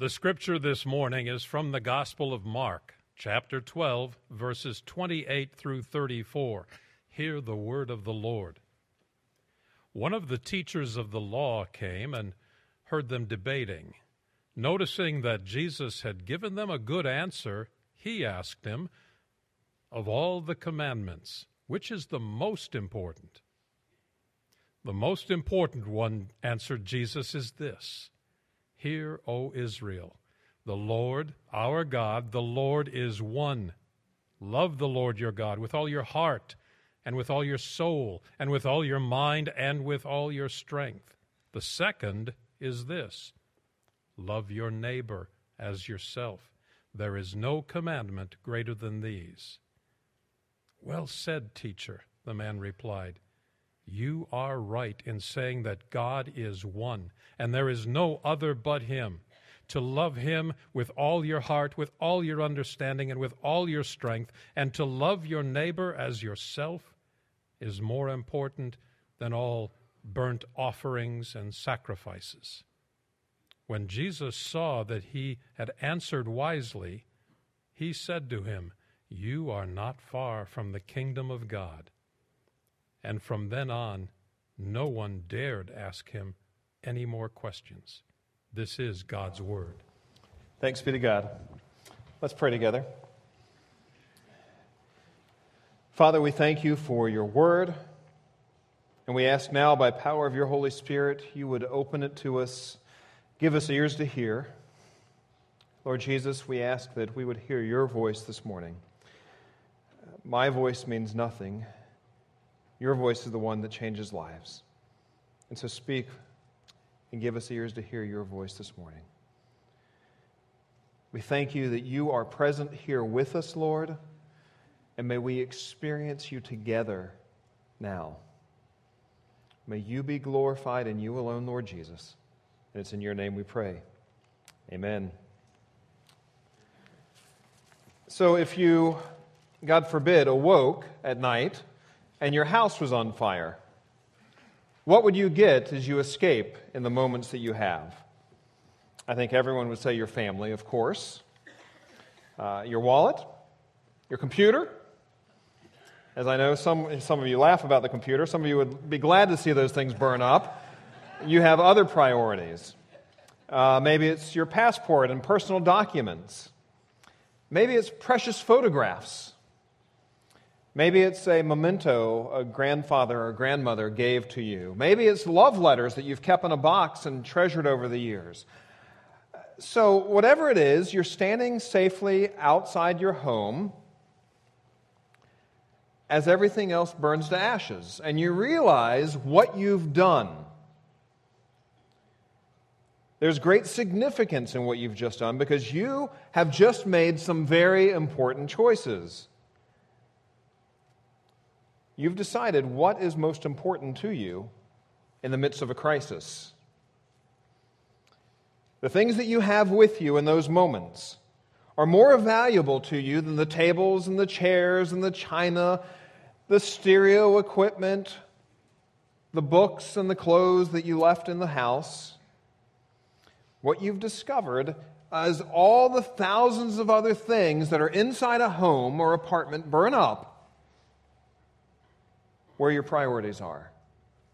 The scripture this morning is from the Gospel of Mark, chapter 12, verses 28 through 34. Hear the word of the Lord. One of the teachers of the law came and heard them debating. Noticing that Jesus had given them a good answer, he asked him, Of all the commandments, which is the most important? The most important one, answered Jesus, is this Hear, O Israel, the Lord, our God, the Lord is one. Love the Lord your God with all your heart, and with all your soul, and with all your mind, and with all your strength. The second is this love your neighbor as yourself. There is no commandment greater than these. Well said, teacher, the man replied. You are right in saying that God is one, and there is no other but Him. To love Him with all your heart, with all your understanding, and with all your strength, and to love your neighbor as yourself is more important than all burnt offerings and sacrifices. When Jesus saw that he had answered wisely, he said to him, You are not far from the kingdom of God. And from then on, no one dared ask him any more questions. This is God's Word. Thanks be to God. Let's pray together. Father, we thank you for your Word. And we ask now, by power of your Holy Spirit, you would open it to us, give us ears to hear. Lord Jesus, we ask that we would hear your voice this morning. My voice means nothing. Your voice is the one that changes lives. And so speak and give us ears to hear your voice this morning. We thank you that you are present here with us, Lord, and may we experience you together now. May you be glorified in you alone, Lord Jesus. And it's in your name we pray. Amen. So if you, God forbid, awoke at night and your house was on fire, what would you get as you escape in the moments that you have? I think everyone would say your family, of course, uh, your wallet, your computer. As I know, some, some of you laugh about the computer, some of you would be glad to see those things burn up. You have other priorities. Uh, maybe it's your passport and personal documents. Maybe it's precious photographs Maybe it's a memento a grandfather or grandmother gave to you. Maybe it's love letters that you've kept in a box and treasured over the years. So, whatever it is, you're standing safely outside your home as everything else burns to ashes, and you realize what you've done. There's great significance in what you've just done because you have just made some very important choices. You've decided what is most important to you in the midst of a crisis. The things that you have with you in those moments are more valuable to you than the tables and the chairs and the china, the stereo equipment, the books and the clothes that you left in the house. What you've discovered is all the thousands of other things that are inside a home or apartment burn up where your priorities are.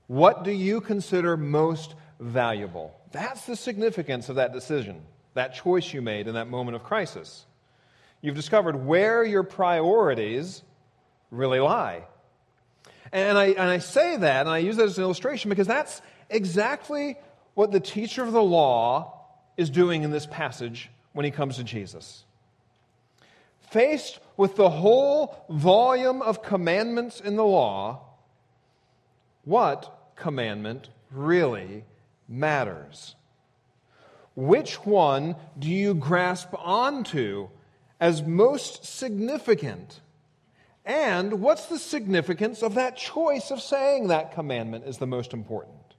What do you consider most valuable? That's the significance of that decision, that choice you made in that moment of crisis. You've discovered where your priorities really lie. And I, and I say that, and I use that as an illustration because that's exactly what the teacher of the law is doing in this passage when he comes to Jesus. Faced with the whole volume of commandments in the law, what commandment really matters? Which one do you grasp onto as most significant? And what's the significance of that choice of saying that commandment is the most important?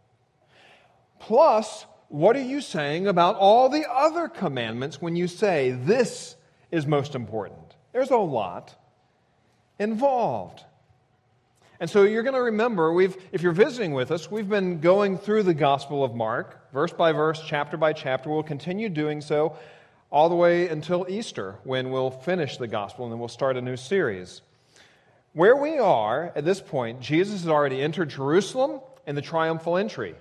Plus, what are you saying about all the other commandments when you say this is most important? There's a lot involved. And so you're going to remember, we've, if you're visiting with us, we've been going through the Gospel of Mark, verse by verse, chapter by chapter. We'll continue doing so all the way until Easter, when we'll finish the Gospel and then we'll start a new series. Where we are at this point, Jesus has already entered Jerusalem in the triumphal entry.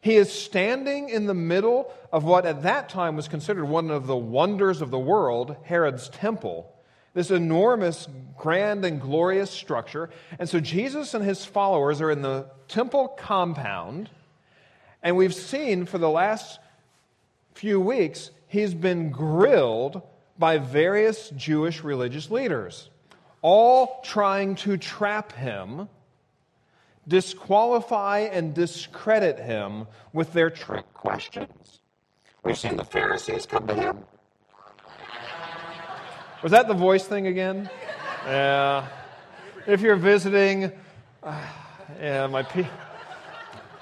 He is standing in the middle of what at that time was considered one of the wonders of the world, Herod's temple this enormous, grand, and glorious structure. And so Jesus and his followers are in the temple compound. And we've seen for the last few weeks, he's been grilled by various Jewish religious leaders, all trying to trap him, disqualify, and discredit him with their trick questions. We've seen the Pharisees come to him was that the voice thing again? Yeah. If you're visiting, uh, yeah, my P-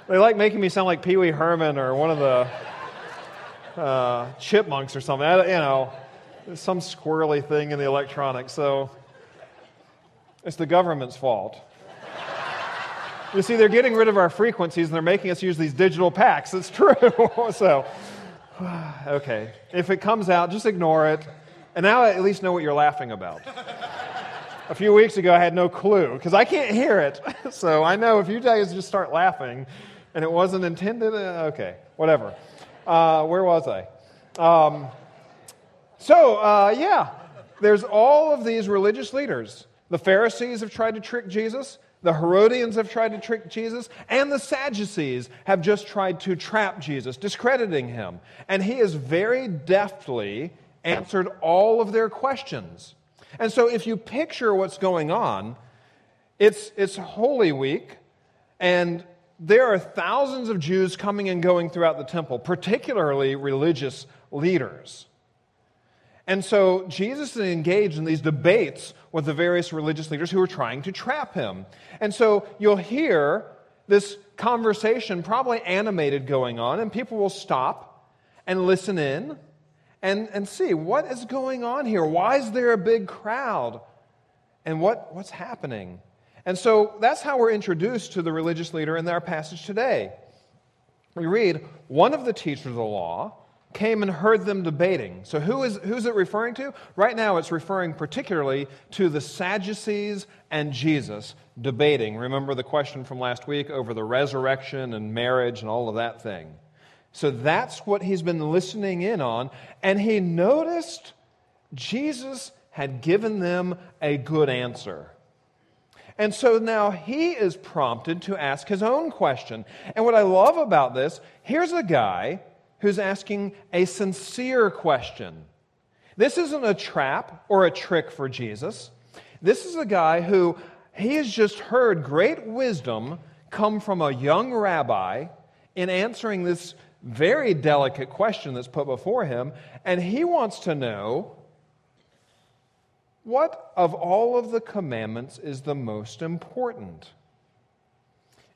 they like making me sound like Pee Wee Herman or one of the uh, chipmunks or something. I, you know, some squirrely thing in the electronics. So it's the government's fault. You see, they're getting rid of our frequencies and they're making us use these digital packs. It's true. so, okay. If it comes out, just ignore it. And now I at least know what you're laughing about. a few weeks ago, I had no clue because I can't hear it. so I know if you guys just start laughing and it wasn't intended, uh, okay, whatever. Uh, where was I? Um, so, uh, yeah, there's all of these religious leaders. The Pharisees have tried to trick Jesus. The Herodians have tried to trick Jesus, and the Sadducees have just tried to trap Jesus, discrediting him. And he is very deftly answered all of their questions. And so if you picture what's going on, it's, it's Holy Week, and there are thousands of Jews coming and going throughout the temple, particularly religious leaders. And so Jesus is engaged in these debates with the various religious leaders who are trying to trap him. And so you'll hear this conversation, probably animated, going on, and people will stop and listen in and, and see what is going on here. Why is there a big crowd? And what, what's happening? And so that's how we're introduced to the religious leader in our passage today. We read, one of the teachers of the law came and heard them debating. So who is who's it referring to? Right now it's referring particularly to the Sadducees and Jesus debating. Remember the question from last week over the resurrection and marriage and all of that thing. So that's what he's been listening in on. And he noticed Jesus had given them a good answer. And so now he is prompted to ask his own question. And what I love about this, here's a guy who's asking a sincere question. This isn't a trap or a trick for Jesus. This is a guy who he has just heard great wisdom come from a young rabbi in answering this very delicate question that's put before him, and he wants to know what of all of the commandments is the most important?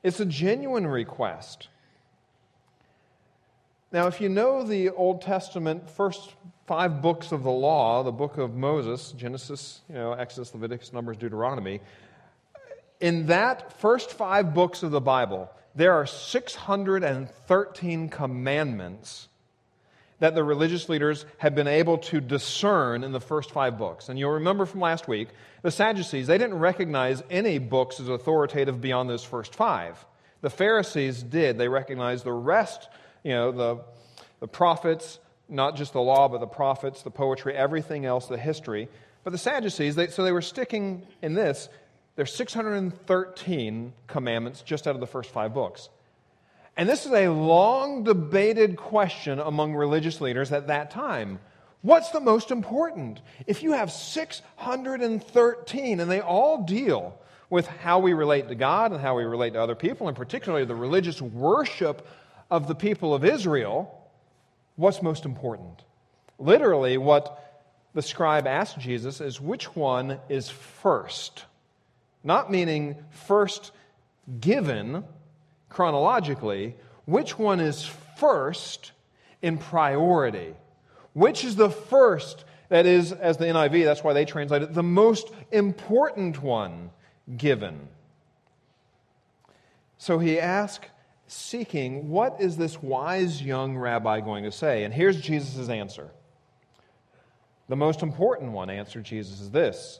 It's a genuine request. Now, if you know the Old Testament first five books of the law, the book of Moses, Genesis, you know, Exodus, Leviticus, Numbers, Deuteronomy, in that first five books of the Bible, there are 613 commandments that the religious leaders have been able to discern in the first five books. And you'll remember from last week, the Sadducees, they didn't recognize any books as authoritative beyond those first five. The Pharisees did. They recognized the rest, you know, the, the prophets, not just the law, but the prophets, the poetry, everything else, the history. But the Sadducees, they, so they were sticking in this. There's 613 commandments just out of the first five books. And this is a long debated question among religious leaders at that time. What's the most important? If you have 613 and they all deal with how we relate to God and how we relate to other people, and particularly the religious worship of the people of Israel, what's most important? Literally, what the scribe asked Jesus is which one is first? Not meaning first given chronologically, which one is first in priority? Which is the first, that is, as the NIV, that's why they translate it, the most important one given? So he asked, seeking, What is this wise young rabbi going to say? And here's Jesus' answer. The most important one, answered Jesus, is this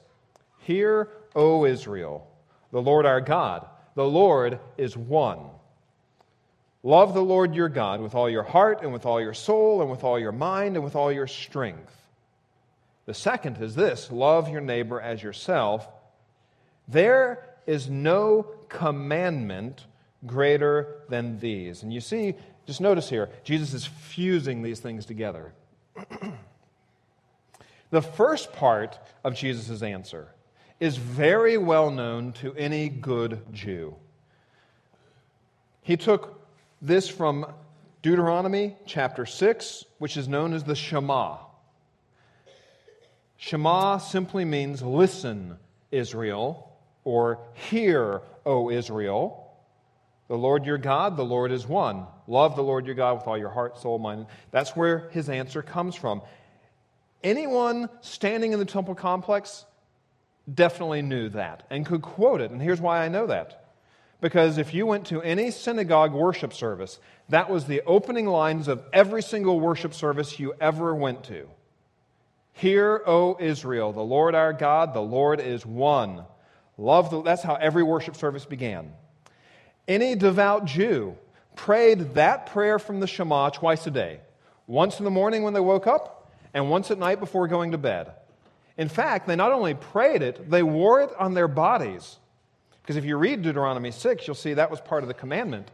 Hear, O Israel, the Lord our God, the Lord is one. Love the Lord your God with all your heart and with all your soul and with all your mind and with all your strength. The second is this love your neighbor as yourself. There is no commandment greater than these. And you see, just notice here, Jesus is fusing these things together. the first part of Jesus' answer is very well known to any good Jew. He took this from Deuteronomy chapter 6, which is known as the Shema. Shema simply means listen, Israel, or hear, O Israel. The Lord your God, the Lord is one. Love the Lord your God with all your heart, soul, mind. That's where his answer comes from. Anyone standing in the temple complex definitely knew that and could quote it. And here's why I know that. Because if you went to any synagogue worship service, that was the opening lines of every single worship service you ever went to. Hear, O Israel, the Lord our God, the Lord is one. Love the, that's how every worship service began. Any devout Jew prayed that prayer from the Shema twice a day once in the morning when they woke up, and once at night before going to bed. In fact, they not only prayed it, they wore it on their bodies. Because if you read Deuteronomy 6, you'll see that was part of the commandment.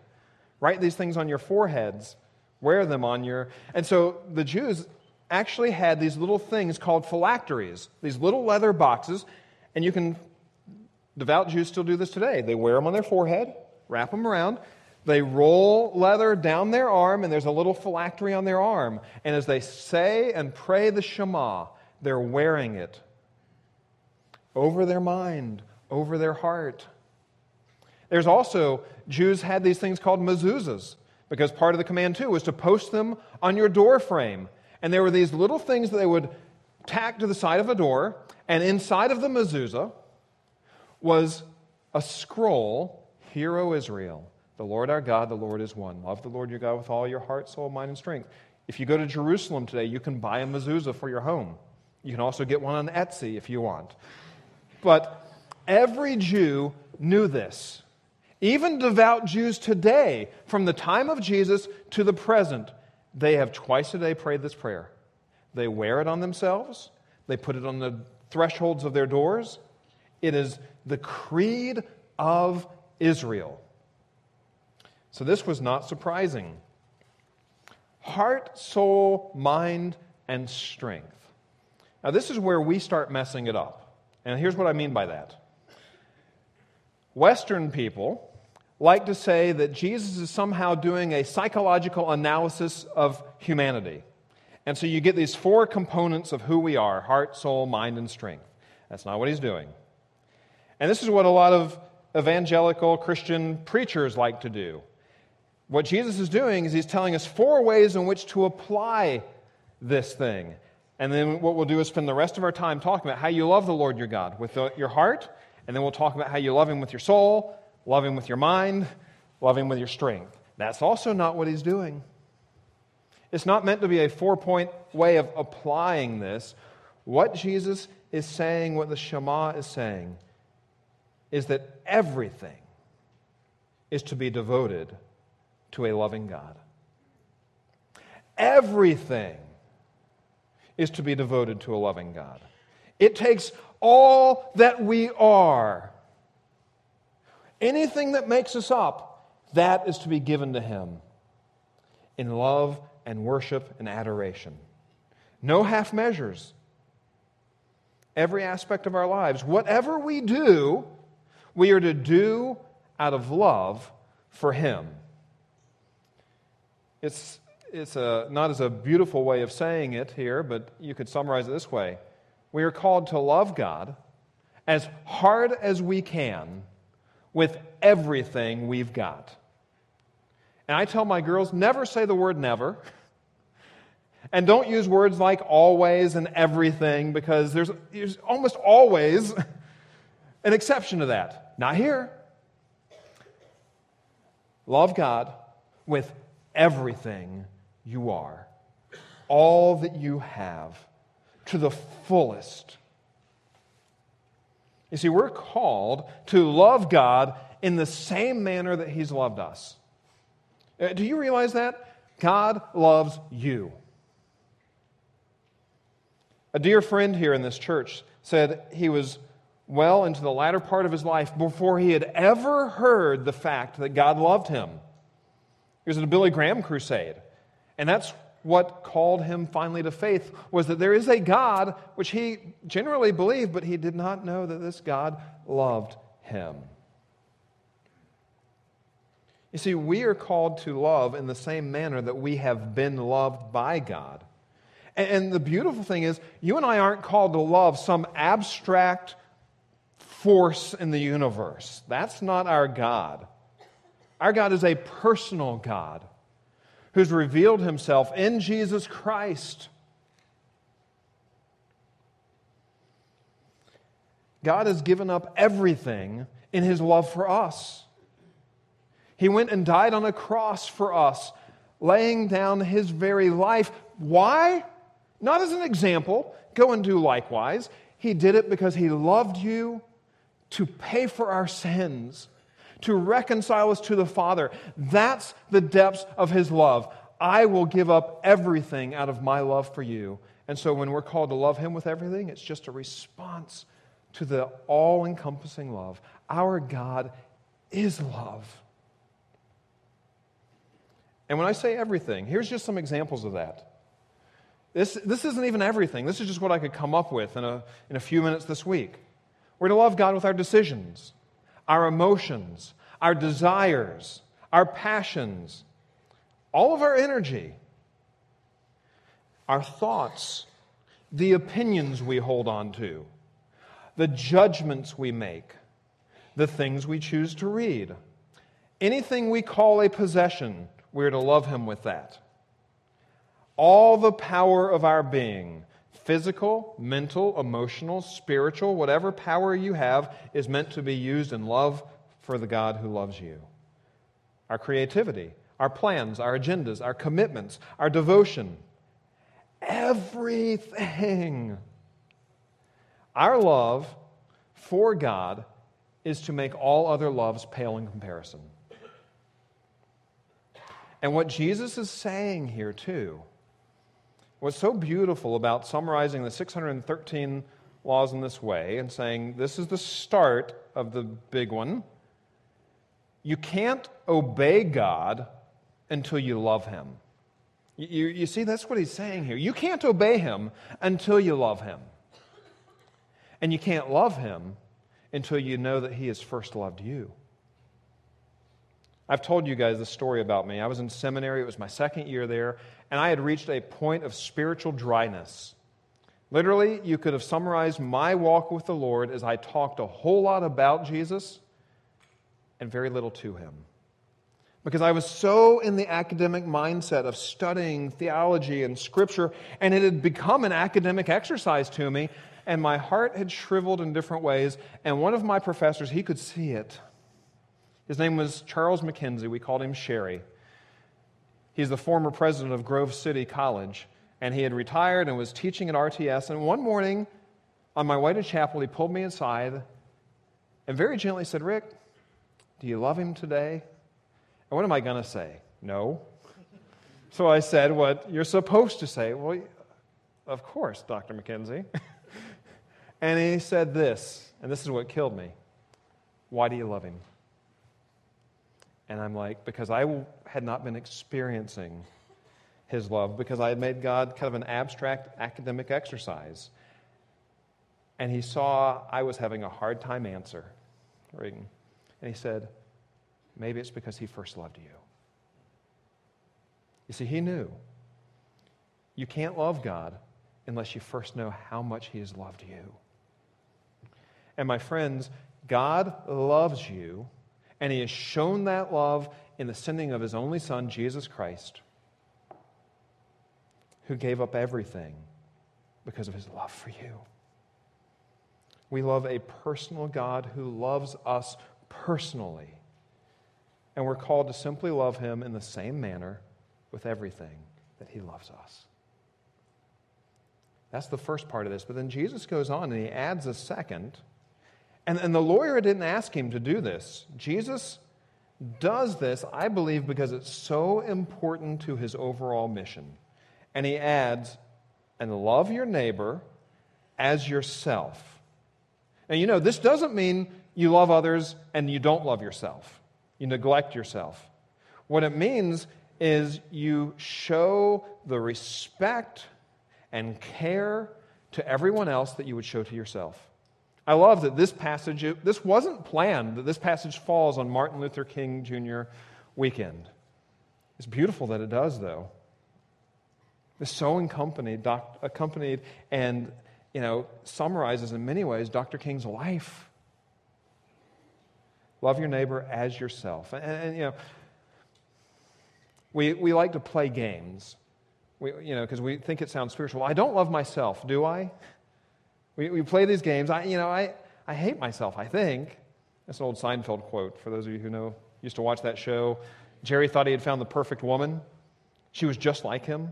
Write these things on your foreheads, wear them on your. And so the Jews actually had these little things called phylacteries, these little leather boxes, and you can. Devout Jews still do this today. They wear them on their forehead, wrap them around. They roll leather down their arm, and there's a little phylactery on their arm. And as they say and pray the Shema, they're wearing it over their mind, over their heart. There's also, Jews had these things called mezuzahs, because part of the command, too, was to post them on your door frame. And there were these little things that they would tack to the side of a door, and inside of the mezuzah was a scroll, Hear, O Israel, the Lord our God, the Lord is one. Love the Lord your God with all your heart, soul, mind, and strength. If you go to Jerusalem today, you can buy a mezuzah for your home. You can also get one on Etsy if you want. But every Jew knew this. Even devout Jews today, from the time of Jesus to the present, they have twice a day prayed this prayer. They wear it on themselves, they put it on the thresholds of their doors. It is the creed of Israel. So this was not surprising. Heart, soul, mind, and strength. Now, this is where we start messing it up. And here's what I mean by that Western people like to say that Jesus is somehow doing a psychological analysis of humanity. And so you get these four components of who we are heart, soul, mind, and strength. That's not what he's doing. And this is what a lot of evangelical Christian preachers like to do. What Jesus is doing is he's telling us four ways in which to apply this thing. And then what we'll do is spend the rest of our time talking about how you love the Lord your God with your heart, and then we'll talk about how you love him with your soul, love him with your mind, love him with your strength. That's also not what he's doing. It's not meant to be a four point way of applying this. What Jesus is saying, what the Shema is saying, is that everything is to be devoted to a loving God. Everything is to be devoted to a loving God. It takes all that we are, anything that makes us up, that is to be given to Him in love and worship and adoration. No half measures. Every aspect of our lives, whatever we do, we are to do out of love for Him. It's it's a, not as a beautiful way of saying it here, but you could summarize it this way We are called to love God as hard as we can with everything we've got. And I tell my girls never say the word never. And don't use words like always and everything because there's, there's almost always an exception to that. Not here. Love God with everything you are, all that you have, to the fullest. You see, we're called to love God in the same manner that He's loved us. Uh, do you realize that? God loves you. A dear friend here in this church said he was well into the latter part of his life before he had ever heard the fact that God loved him. He was at a Billy Graham crusade, and that's what called him finally to faith was that there is a God which he generally believed, but he did not know that this God loved him. You see, we are called to love in the same manner that we have been loved by God. And the beautiful thing is, you and I aren't called to love some abstract force in the universe. That's not our God. Our God is a personal God who's revealed himself in Jesus Christ. God has given up everything in his love for us. He went and died on a cross for us, laying down his very life. Why? Not as an example, go and do likewise. He did it because he loved you to pay for our sins, to reconcile us to the Father. That's the depths of his love. I will give up everything out of my love for you. And so when we're called to love him with everything, it's just a response to the all encompassing love. Our God is love. And when I say everything, here's just some examples of that. This, this isn't even everything. This is just what I could come up with in a, in a few minutes this week. We're to love God with our decisions, our emotions, our desires, our passions, all of our energy, our thoughts, the opinions we hold on to, the judgments we make, the things we choose to read. Anything we call a possession, we're to love Him with that. All the power of our being, physical, mental, emotional, spiritual, whatever power you have, is meant to be used in love for the God who loves you. Our creativity, our plans, our agendas, our commitments, our devotion, everything. Our love for God is to make all other loves pale in comparison. And what Jesus is saying here, too, What's so beautiful about summarizing the 613 laws in this way and saying this is the start of the big one, you can't obey God until you love Him. You, you, see, that's what he's saying here. You can't obey Him until you love Him. And you can't love Him until you know that He has first loved you. I've told you guys the story about me. I was in seminary, it was my second year there, and I had reached a point of spiritual dryness. Literally, you could have summarized my walk with the Lord as I talked a whole lot about Jesus and very little to him. Because I was so in the academic mindset of studying theology and scripture, and it had become an academic exercise to me, and my heart had shriveled in different ways. And one of my professors, he could see it. His name was Charles MacKenzie. We called him Sherry. He's the former president of Grove City College, and he had retired and was teaching at RTS. And one morning, on my way to chapel, he pulled me aside and very gently said, Rick, do you love him today? And what am I going to say? No. So I said, What you're supposed to say. Well, of course, Dr. MacKenzie. and he said this, and this is what killed me. Why do you love him? And I'm like, because I had not been experiencing his love, because I had made God kind of an abstract academic exercise. And he saw I was having a hard time answering. And he said, maybe it's because he first loved you. You see, he knew you can't love God unless you first know how much he has loved you. And my friends, God loves you and he has shown that love in the sending of his only Son, Jesus Christ, who gave up everything because of his love for you. We love a personal God who loves us personally. And we're called to simply love him in the same manner with everything that he loves us. That's the first part of this. But then Jesus goes on and he adds a second. And, and the lawyer didn't ask him to do this. Jesus does this, I believe, because it's so important to his overall mission. And he adds, and love your neighbor as yourself. And you know, this doesn't mean you love others and you don't love yourself, you neglect yourself. What it means is you show the respect and care to everyone else that you would show to yourself. I love that this passage, this wasn't planned, that this passage falls on Martin Luther King Jr. weekend. It's beautiful that it does, though. It's so accompanied, doc, accompanied and, you know, summarizes in many ways Dr. King's life. Love your neighbor as yourself. And, and you know, we, we like to play games, we, you know, because we think it sounds spiritual. I don't love myself, do I? We, we play these games. I, you know, I, I hate myself, I think. That's an old Seinfeld quote for those of you who know, used to watch that show. Jerry thought he had found the perfect woman. She was just like him,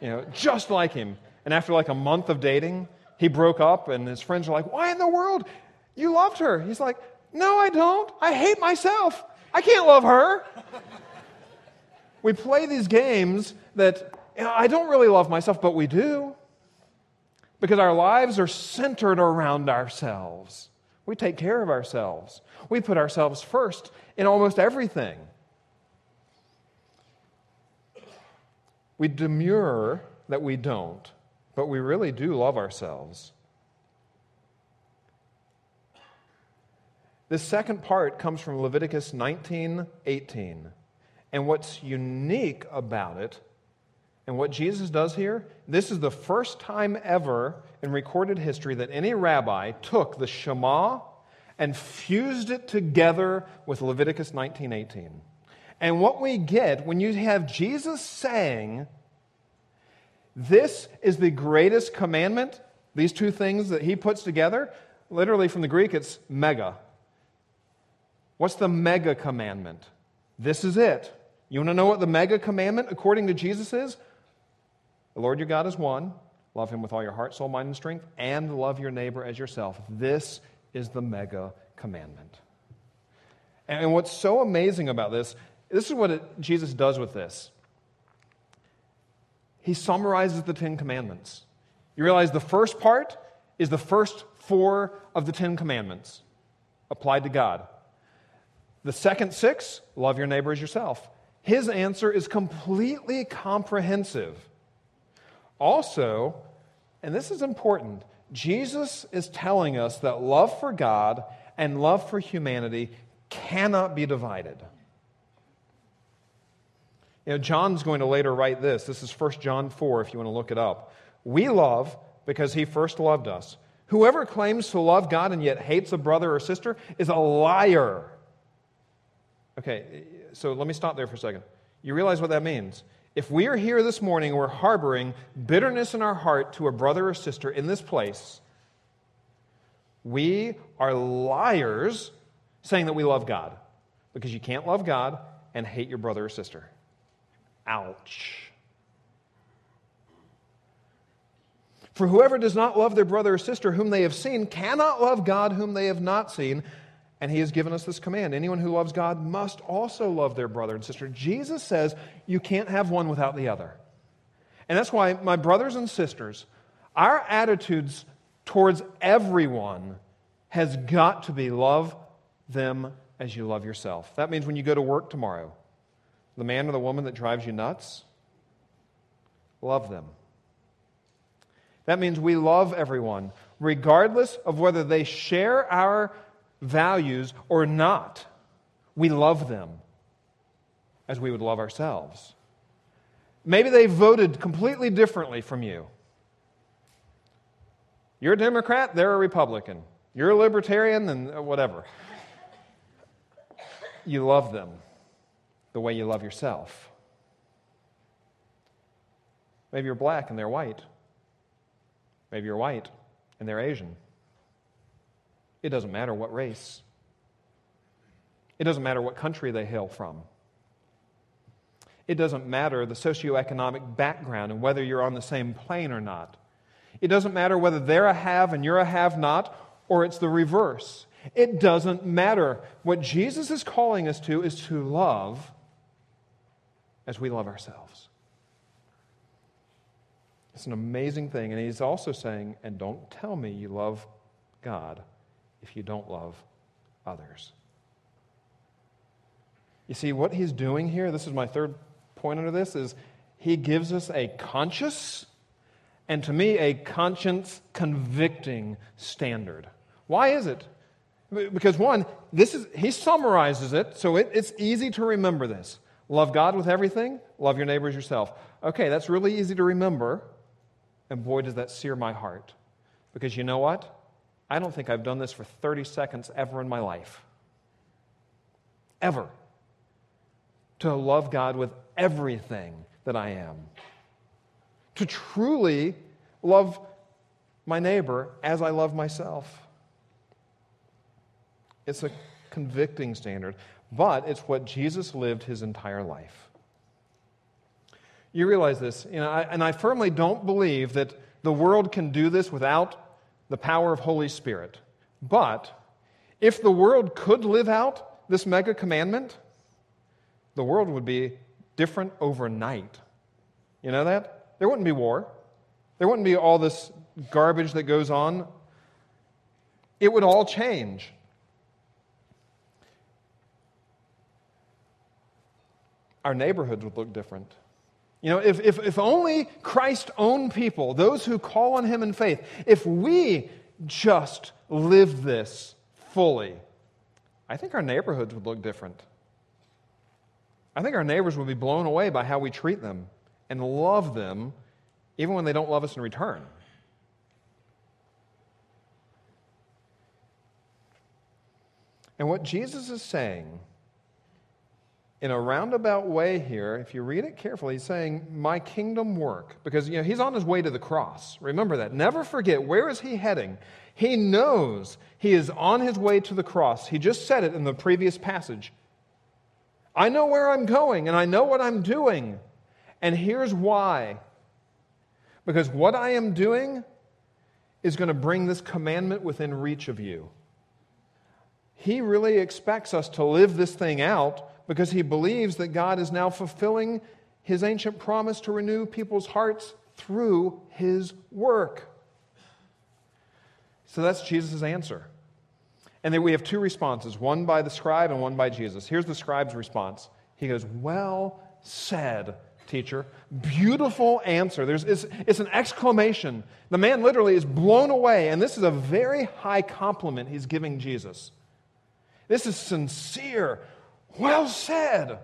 you know, just like him. And after like a month of dating, he broke up, and his friends were like, Why in the world? You loved her. He's like, No, I don't. I hate myself. I can't love her. we play these games that you know, I don't really love myself, but we do because our lives are centered around ourselves. We take care of ourselves, we put ourselves first in almost everything. We demur that we don't, but we really do love ourselves. This second part comes from Leviticus 19:18. And what's unique about it and what Jesus does here, this is the first time ever in recorded history that any rabbi took the Shema and fused it together with Leviticus 19:18. And what we get when you have Jesus saying, This is the greatest commandment, these two things that he puts together, literally from the Greek, it's mega. What's the mega commandment? This is it. You want to know what the mega commandment, according to Jesus, is? The Lord your God is one. Love him with all your heart, soul, mind, and strength, and love your neighbor as yourself. This is the mega commandment. And what's so amazing about this, this is what it, Jesus does with this. He summarizes the Ten Commandments. You realize the first part is the first four of the Ten Commandments applied to God. The second six, love your neighbor as yourself. His answer is completely comprehensive. Also, and this is important, Jesus is telling us that love for God and love for humanity cannot be divided. You know, John's going to later write this. This is 1 John 4, if you want to look it up. We love because he first loved us. Whoever claims to love God and yet hates a brother or sister is a liar. Okay, so let me stop there for a second. You realize what that means? If we are here this morning and we're harboring bitterness in our heart to a brother or sister in this place, we are liars saying that we love God because you can't love God and hate your brother or sister. Ouch. For whoever does not love their brother or sister whom they have seen cannot love God whom they have not seen. And he has given us this command anyone who loves God must also love their brother and sister. Jesus says you can't have one without the other. And that's why, my brothers and sisters, our attitudes towards everyone has got to be love them as you love yourself. That means when you go to work tomorrow, the man or the woman that drives you nuts, love them. That means we love everyone, regardless of whether they share our values or not, we love them as we would love ourselves. Maybe they voted completely differently from you. You're a Democrat, they're a Republican. You're a libertarian, and uh, whatever. You love them the way you love yourself. Maybe you're black and they're white. Maybe you're white and they're Asian. It doesn't matter what race. It doesn't matter what country they hail from. It doesn't matter the socioeconomic background and whether you're on the same plane or not. It doesn't matter whether they're a have and you're a have not, or it's the reverse. It doesn't matter. What Jesus is calling us to is to love as we love ourselves. It's an amazing thing. And he's also saying, and don't tell me you love God if you don't love others. You see, what he's doing here, this is my third point under this, is he gives us a conscious and to me a conscience convicting standard. Why is it? Because one, this is he summarizes it, so it, it's easy to remember this. Love God with everything, love your neighbors yourself. Okay, that's really easy to remember, and boy, does that sear my heart. Because you know what? I don't think I've done this for 30 seconds ever in my life. Ever. To love God with everything that I am. To truly love my neighbor as I love myself. It's a convicting standard, but it's what Jesus lived his entire life. You realize this, you know, I, and I firmly don't believe that the world can do this without the power of Holy Spirit. But if the world could live out this mega commandment, the world would be different overnight. You know that? There wouldn't be war. There wouldn't be all this garbage that goes on. It would all change. Our neighborhoods would look different. You know, if, if, if only Christ's own people, those who call on him in faith, if we just live this fully, I think our neighborhoods would look different. I think our neighbors would be blown away by how we treat them and love them even when they don't love us in return. And what Jesus is saying in a roundabout way here, if you read it carefully, he's saying, My kingdom work. Because you know, he's on his way to the cross. Remember that. Never forget, where is he heading? He knows he is on his way to the cross. He just said it in the previous passage. I know where I'm going and I know what I'm doing. And here's why. Because what I am doing is going to bring this commandment within reach of you. He really expects us to live this thing out because he believes that God is now fulfilling his ancient promise to renew people's hearts through his work. So that's Jesus' answer. And then we have two responses one by the scribe and one by Jesus. Here's the scribe's response He goes, Well said, teacher. Beautiful answer. There's, it's, it's an exclamation. The man literally is blown away, and this is a very high compliment he's giving Jesus. This is sincere. Well said.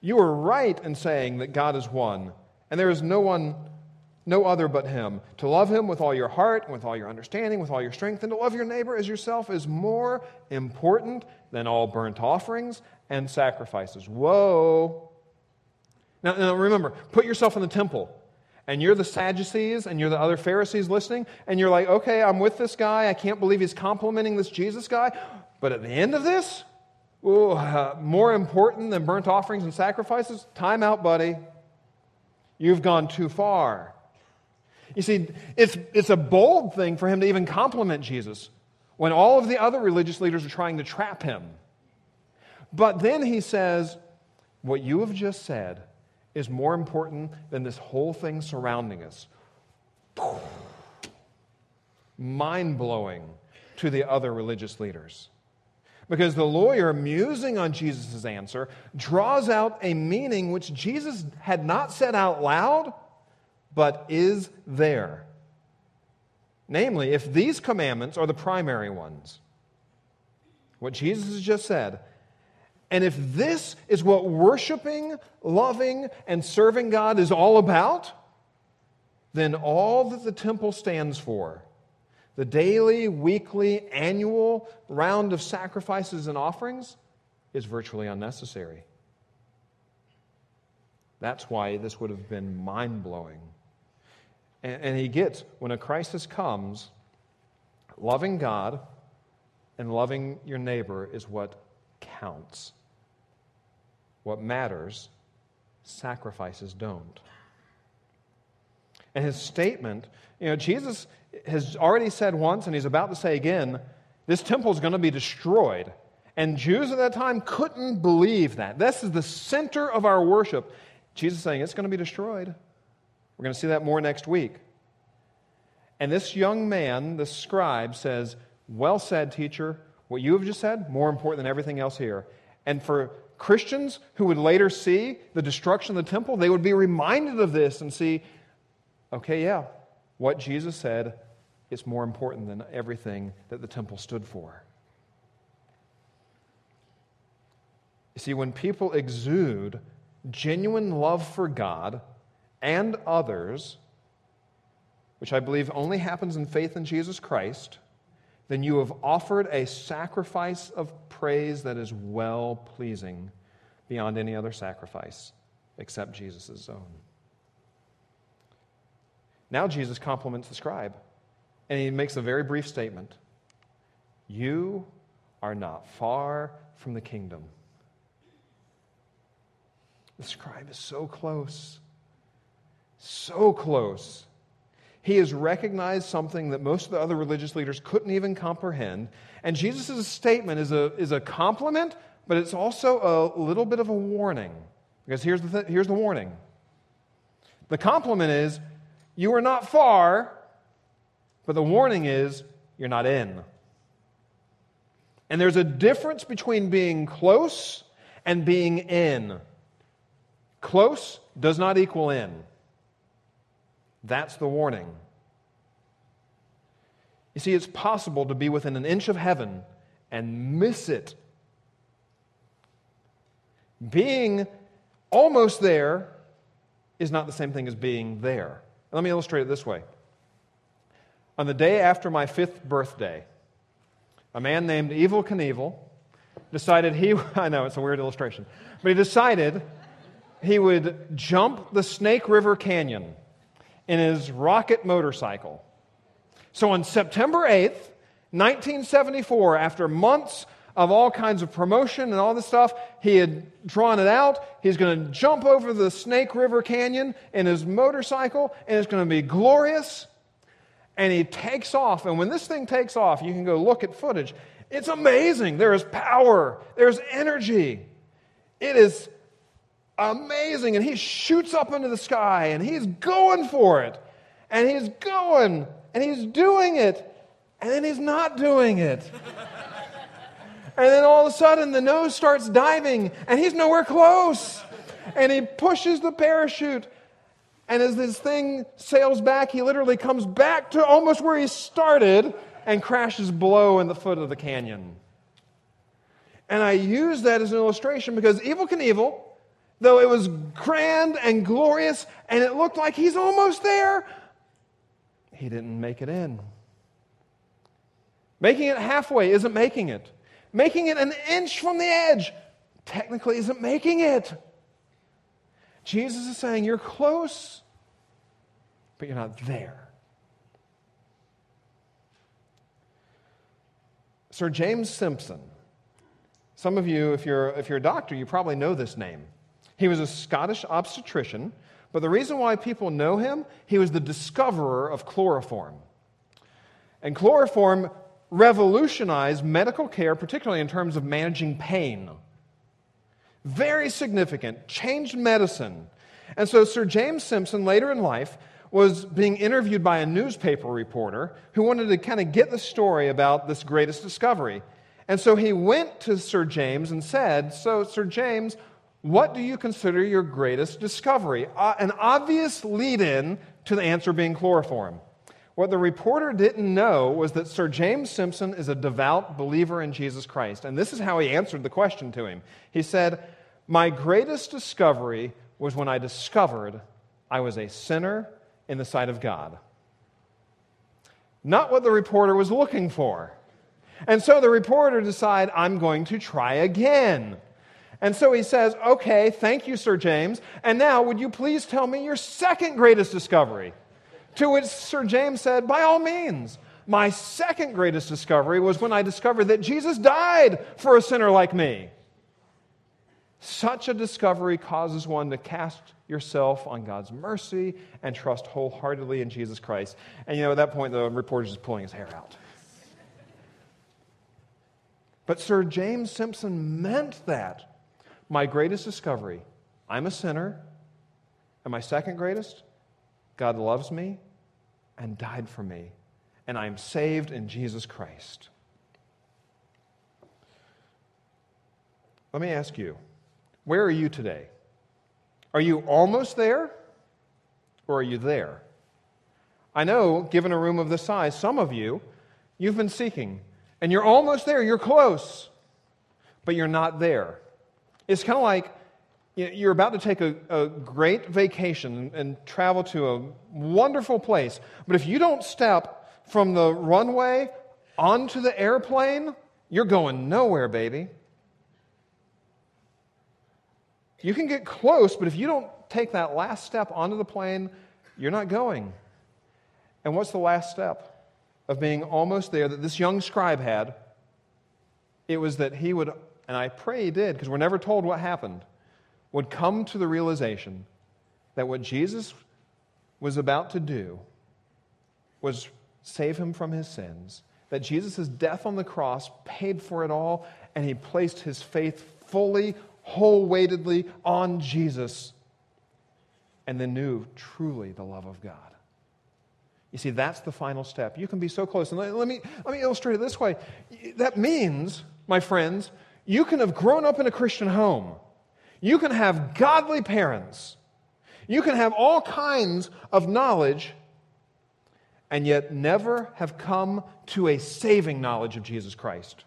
You are right in saying that God is one, and there is no one no other but Him. To love Him with all your heart, with all your understanding, with all your strength, and to love your neighbor as yourself is more important than all burnt offerings and sacrifices. Whoa. Now, now remember, put yourself in the temple and you're the Sadducees and you're the other Pharisees listening, and you're like, okay, I'm with this guy. I can't believe he's complimenting this Jesus guy. But at the end of this, uh, more important than burnt offerings and sacrifices? Time out, buddy. You've gone too far. You see, it's, it's a bold thing for him to even compliment Jesus when all of the other religious leaders are trying to trap him. But then he says, What you have just said is more important than this whole thing surrounding us. Mind blowing to the other religious leaders. Because the lawyer, musing on Jesus' answer, draws out a meaning which Jesus had not said out loud but is there. Namely, if these commandments are the primary ones, what Jesus has just said, and if this is what worshiping, loving, and serving God is all about, then all that the temple stands for, the daily, weekly, annual round of sacrifices and offerings, is virtually unnecessary. That's why this would have been mind blowing and, and he gets, when a crisis comes, loving God and loving your neighbor is what counts. What matters, sacrifices don't. And his statement, you know, Jesus has already said once, and he's about to say again, this temple is going to be destroyed. And Jews at that time couldn't believe that. This is the center of our worship. Jesus saying it's going to be destroyed. We're going to see that more next week. And this young man, the scribe, says, Well said, teacher. What you have just said, more important than everything else here. And for Christians who would later see the destruction of the temple, they would be reminded of this and see, okay, yeah, what Jesus said is more important than everything that the temple stood for. You see, when people exude genuine love for God and others, which I believe only happens in faith in Jesus Christ, then you have offered a sacrifice of praise that is well pleasing beyond any other sacrifice except Jesus' own. Now Jesus compliments the scribe, and he makes a very brief statement You are not far from the kingdom. The scribe is so close, so close he has recognized something that most of the other religious leaders couldn't even comprehend. And Jesus' statement is a, is a compliment, but it's also a little bit of a warning. Because here's the, th- here's the warning the compliment is, You are not far, but the warning is, You're not in. And there's a difference between being close and being in. Close does not equal in. That's the warning. You see, it's possible to be within an inch of heaven and miss it. Being almost there is not the same thing as being there. Let me illustrate it this way. On the day after my fifth birthday, a man named Evel Knievel decided he, I know it's a weird illustration, but he decided he would jump the Snake River Canyon in his rocket motorcycle. So on September 8th, 1974, after months of all kinds of promotion and all this stuff, he had drawn it out. He's going to jump over the Snake River Canyon in his motorcycle, and it's going to be glorious. And he takes off. And when this thing takes off, you can go look at footage. It's amazing. There is power, there's energy. It is amazing. And he shoots up into the sky and he's going for it. And he's going and he's doing it. And then he's not doing it. and then all of a sudden the nose starts diving and he's nowhere close. And he pushes the parachute. And as this thing sails back, he literally comes back to almost where he started and crashes below in the foot of the canyon. And I use that as an illustration because Evel Knievel Though it was grand and glorious and it looked like he's almost there, he didn't make it in. Making it halfway isn't making it. Making it an inch from the edge technically isn't making it. Jesus is saying, You're close, but you're not there. Sir James Simpson. Some of you, if you're, if you're a doctor, you probably know this name. He was a Scottish obstetrician, but the reason why people know him, he was the discoverer of chloroform. And chloroform revolutionized medical care, particularly in terms of managing pain. Very significant, changed medicine. And so Sir James Simpson, later in life, was being interviewed by a newspaper reporter who wanted to kind of get the story about this greatest discovery. And so he went to Sir James and said, So, Sir James, what do you consider your greatest discovery? Uh, an obvious lead in to the answer being chloroform. What the reporter didn't know was that Sir James Simpson is a devout believer in Jesus Christ. And this is how he answered the question to him. He said, My greatest discovery was when I discovered I was a sinner in the sight of God. Not what the reporter was looking for. And so the reporter decided, I'm going to try again. And so he says, Okay, thank you, Sir James. And now, would you please tell me your second greatest discovery? To which Sir James said, By all means. My second greatest discovery was when I discovered that Jesus died for a sinner like me. Such a discovery causes one to cast yourself on God's mercy and trust wholeheartedly in Jesus Christ. And you know, at that point, the reporter is pulling his hair out. But Sir James Simpson meant that. My greatest discovery I'm a sinner. And my second greatest, God loves me and died for me. And I am saved in Jesus Christ. Let me ask you where are you today? Are you almost there or are you there? I know, given a room of this size, some of you, you've been seeking and you're almost there, you're close, but you're not there. It's kind of like you're about to take a, a great vacation and travel to a wonderful place, but if you don't step from the runway onto the airplane, you're going nowhere, baby. You can get close, but if you don't take that last step onto the plane, you're not going. And what's the last step of being almost there that this young scribe had? It was that he would, and I pray he did, because we're never told what happened, would come to the realization that what Jesus was about to do was save him from his sins, that Jesus' death on the cross paid for it all, and he placed his faith fully whole weightedly on Jesus and then knew truly the love of God. You see, that's the final step. You can be so close. And let, let, me, let me illustrate it this way. That means, my friends, you can have grown up in a Christian home. You can have godly parents. You can have all kinds of knowledge and yet never have come to a saving knowledge of Jesus Christ.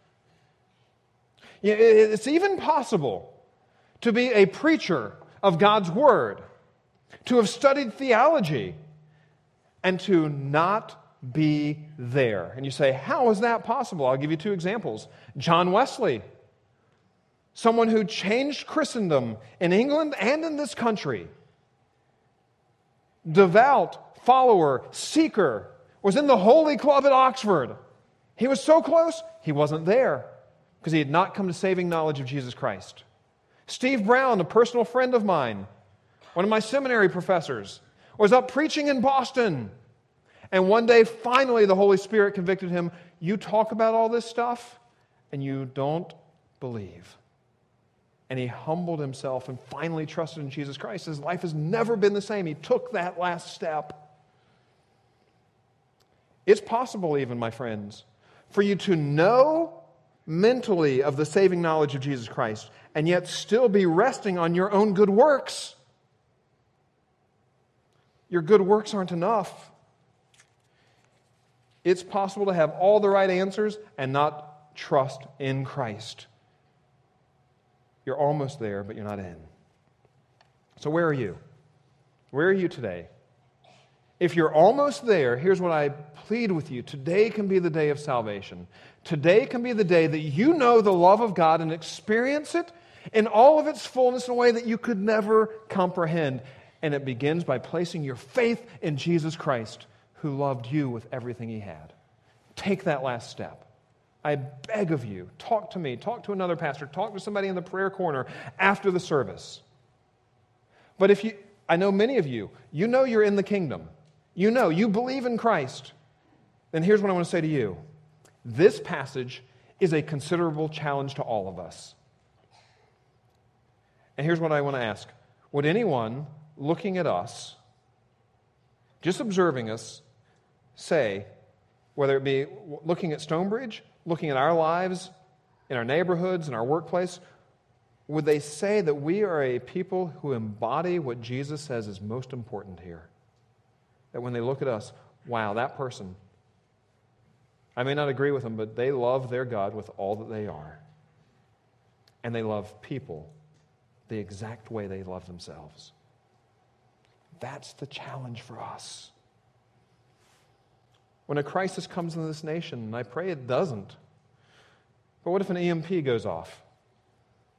It's even possible to be a preacher of God's word, to have studied theology, and to not be there. And you say, How is that possible? I'll give you two examples. John Wesley, someone who changed Christendom in England and in this country, devout follower, seeker, was in the Holy Club at Oxford. He was so close, he wasn't there because he had not come to saving knowledge of Jesus Christ. Steve Brown, a personal friend of mine, one of my seminary professors, was up preaching in Boston. And one day, finally, the Holy Spirit convicted him You talk about all this stuff, and you don't believe. And he humbled himself and finally trusted in Jesus Christ. His life has never been the same. He took that last step. It's possible, even, my friends, for you to know mentally of the saving knowledge of Jesus Christ and yet still be resting on your own good works. Your good works aren't enough. It's possible to have all the right answers and not trust in Christ. You're almost there, but you're not in. So, where are you? Where are you today? If you're almost there, here's what I plead with you. Today can be the day of salvation. Today can be the day that you know the love of God and experience it in all of its fullness in a way that you could never comprehend. And it begins by placing your faith in Jesus Christ, who loved you with everything he had. Take that last step. I beg of you, talk to me, talk to another pastor, talk to somebody in the prayer corner after the service. But if you, I know many of you, you know you're in the kingdom. You know, you believe in Christ. Then here's what I want to say to you this passage is a considerable challenge to all of us. And here's what I want to ask Would anyone looking at us, just observing us, say, whether it be looking at Stonebridge, looking at our lives, in our neighborhoods, in our workplace, would they say that we are a people who embody what Jesus says is most important here? That when they look at us, wow, that person, I may not agree with them, but they love their God with all that they are. And they love people the exact way they love themselves. That's the challenge for us. When a crisis comes in this nation, and I pray it doesn't, but what if an EMP goes off?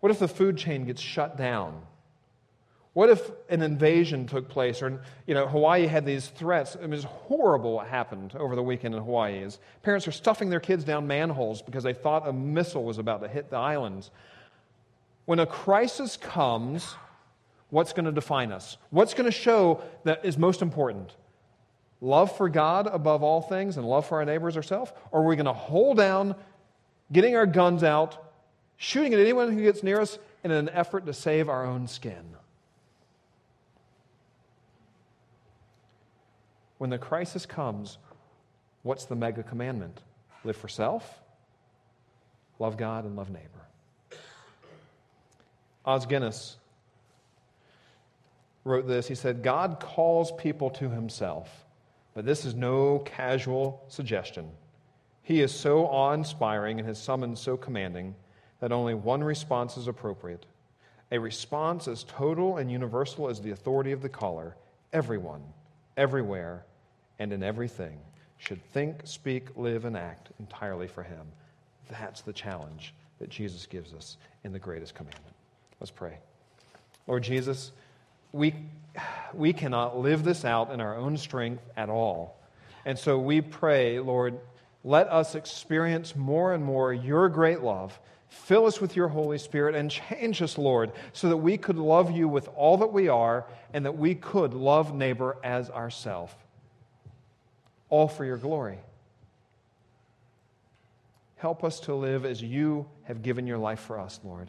What if the food chain gets shut down? What if an invasion took place? Or, you know, Hawaii had these threats. It was horrible what happened over the weekend in Hawaii. As parents are stuffing their kids down manholes because they thought a missile was about to hit the islands. When a crisis comes, what's going to define us? What's going to show that is most important? Love for God above all things and love for our neighbors ourselves? Or are we going to hold down, getting our guns out, shooting at anyone who gets near us in an effort to save our own skin? When the crisis comes, what's the mega commandment? Live for self, love God, and love neighbor. Os Guinness wrote this. He said, God calls people to himself, but this is no casual suggestion. He is so awe inspiring and his summons so commanding that only one response is appropriate. A response as total and universal as the authority of the caller. Everyone, everywhere, and in everything should think, speak, live, and act entirely for Him. That's the challenge that Jesus gives us in the greatest commandment. Let's pray. Lord Jesus, we, we cannot live this out in our own strength at all. And so we pray, Lord, let us experience more and more your great love. Fill us with your Holy Spirit and change us, Lord, so that we could love you with all that we are and that we could love neighbor as ourself. all for your glory. Help us to live as you have given your life for us, Lord.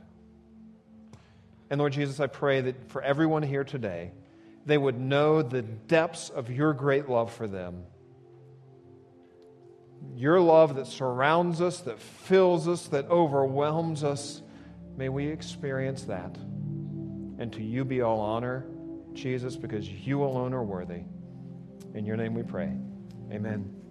And Lord Jesus, I pray that for everyone here today, they would know the depths of your great love for them. Your love that surrounds us, that fills us, that overwhelms us. May we experience that. And to you be all honor, Jesus, because you alone are worthy. In your name we pray. Amen.